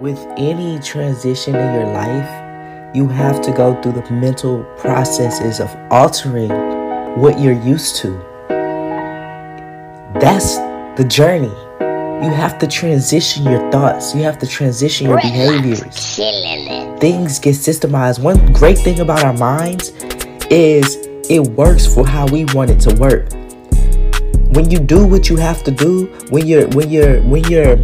With any transition in your life, you have to go through the mental processes of altering what you're used to. That's the journey. You have to transition your thoughts. You have to transition your behaviors. Things get systemized. One great thing about our minds is it works for how we want it to work. When you do what you have to do, when you're when you're when you're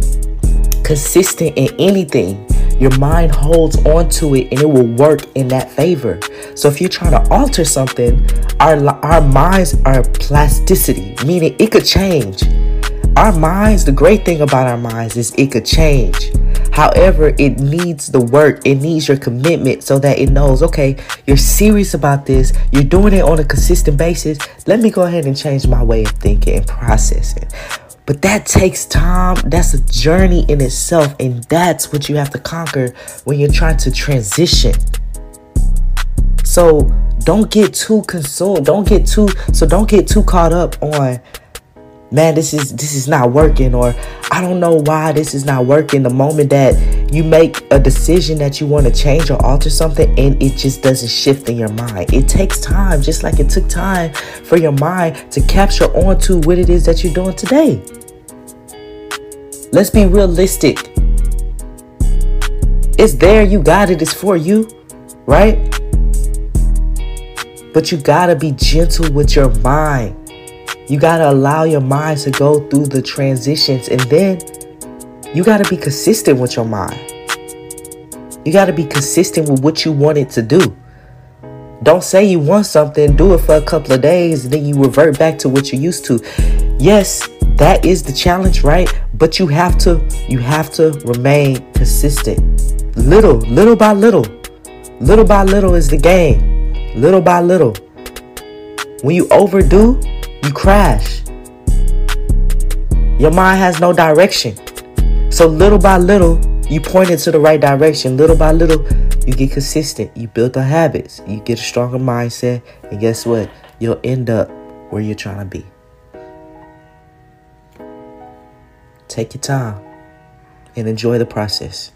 consistent in anything, your mind holds on to it and it will work in that favor. So if you're trying to alter something, our our minds are plasticity, meaning it could change. Our minds, the great thing about our minds is it could change. However, it needs the work, it needs your commitment so that it knows, okay, you're serious about this, you're doing it on a consistent basis. Let me go ahead and change my way of thinking and processing. But that takes time. That's a journey in itself. And that's what you have to conquer when you're trying to transition. So don't get too consumed. Don't get too so don't get too caught up on man, this is this is not working, or I don't know why this is not working. The moment that you make a decision that you want to change or alter something, and it just doesn't shift in your mind. It takes time, just like it took time for your mind to capture onto what it is that you're doing today. Let's be realistic. It's there, you got it, it's for you, right? But you gotta be gentle with your mind. You got to allow your mind to go through the transitions and then you got to be consistent with your mind. You got to be consistent with what you want it to do. Don't say you want something, do it for a couple of days, and then you revert back to what you're used to. Yes, that is the challenge, right? But you have to you have to remain consistent. Little, little by little. Little by little is the game. Little by little. When you overdo, you crash. Your mind has no direction. So little by little, you point into the right direction. Little by little, you get consistent. You build the habits. You get a stronger mindset. And guess what? You'll end up where you're trying to be. Take your time and enjoy the process.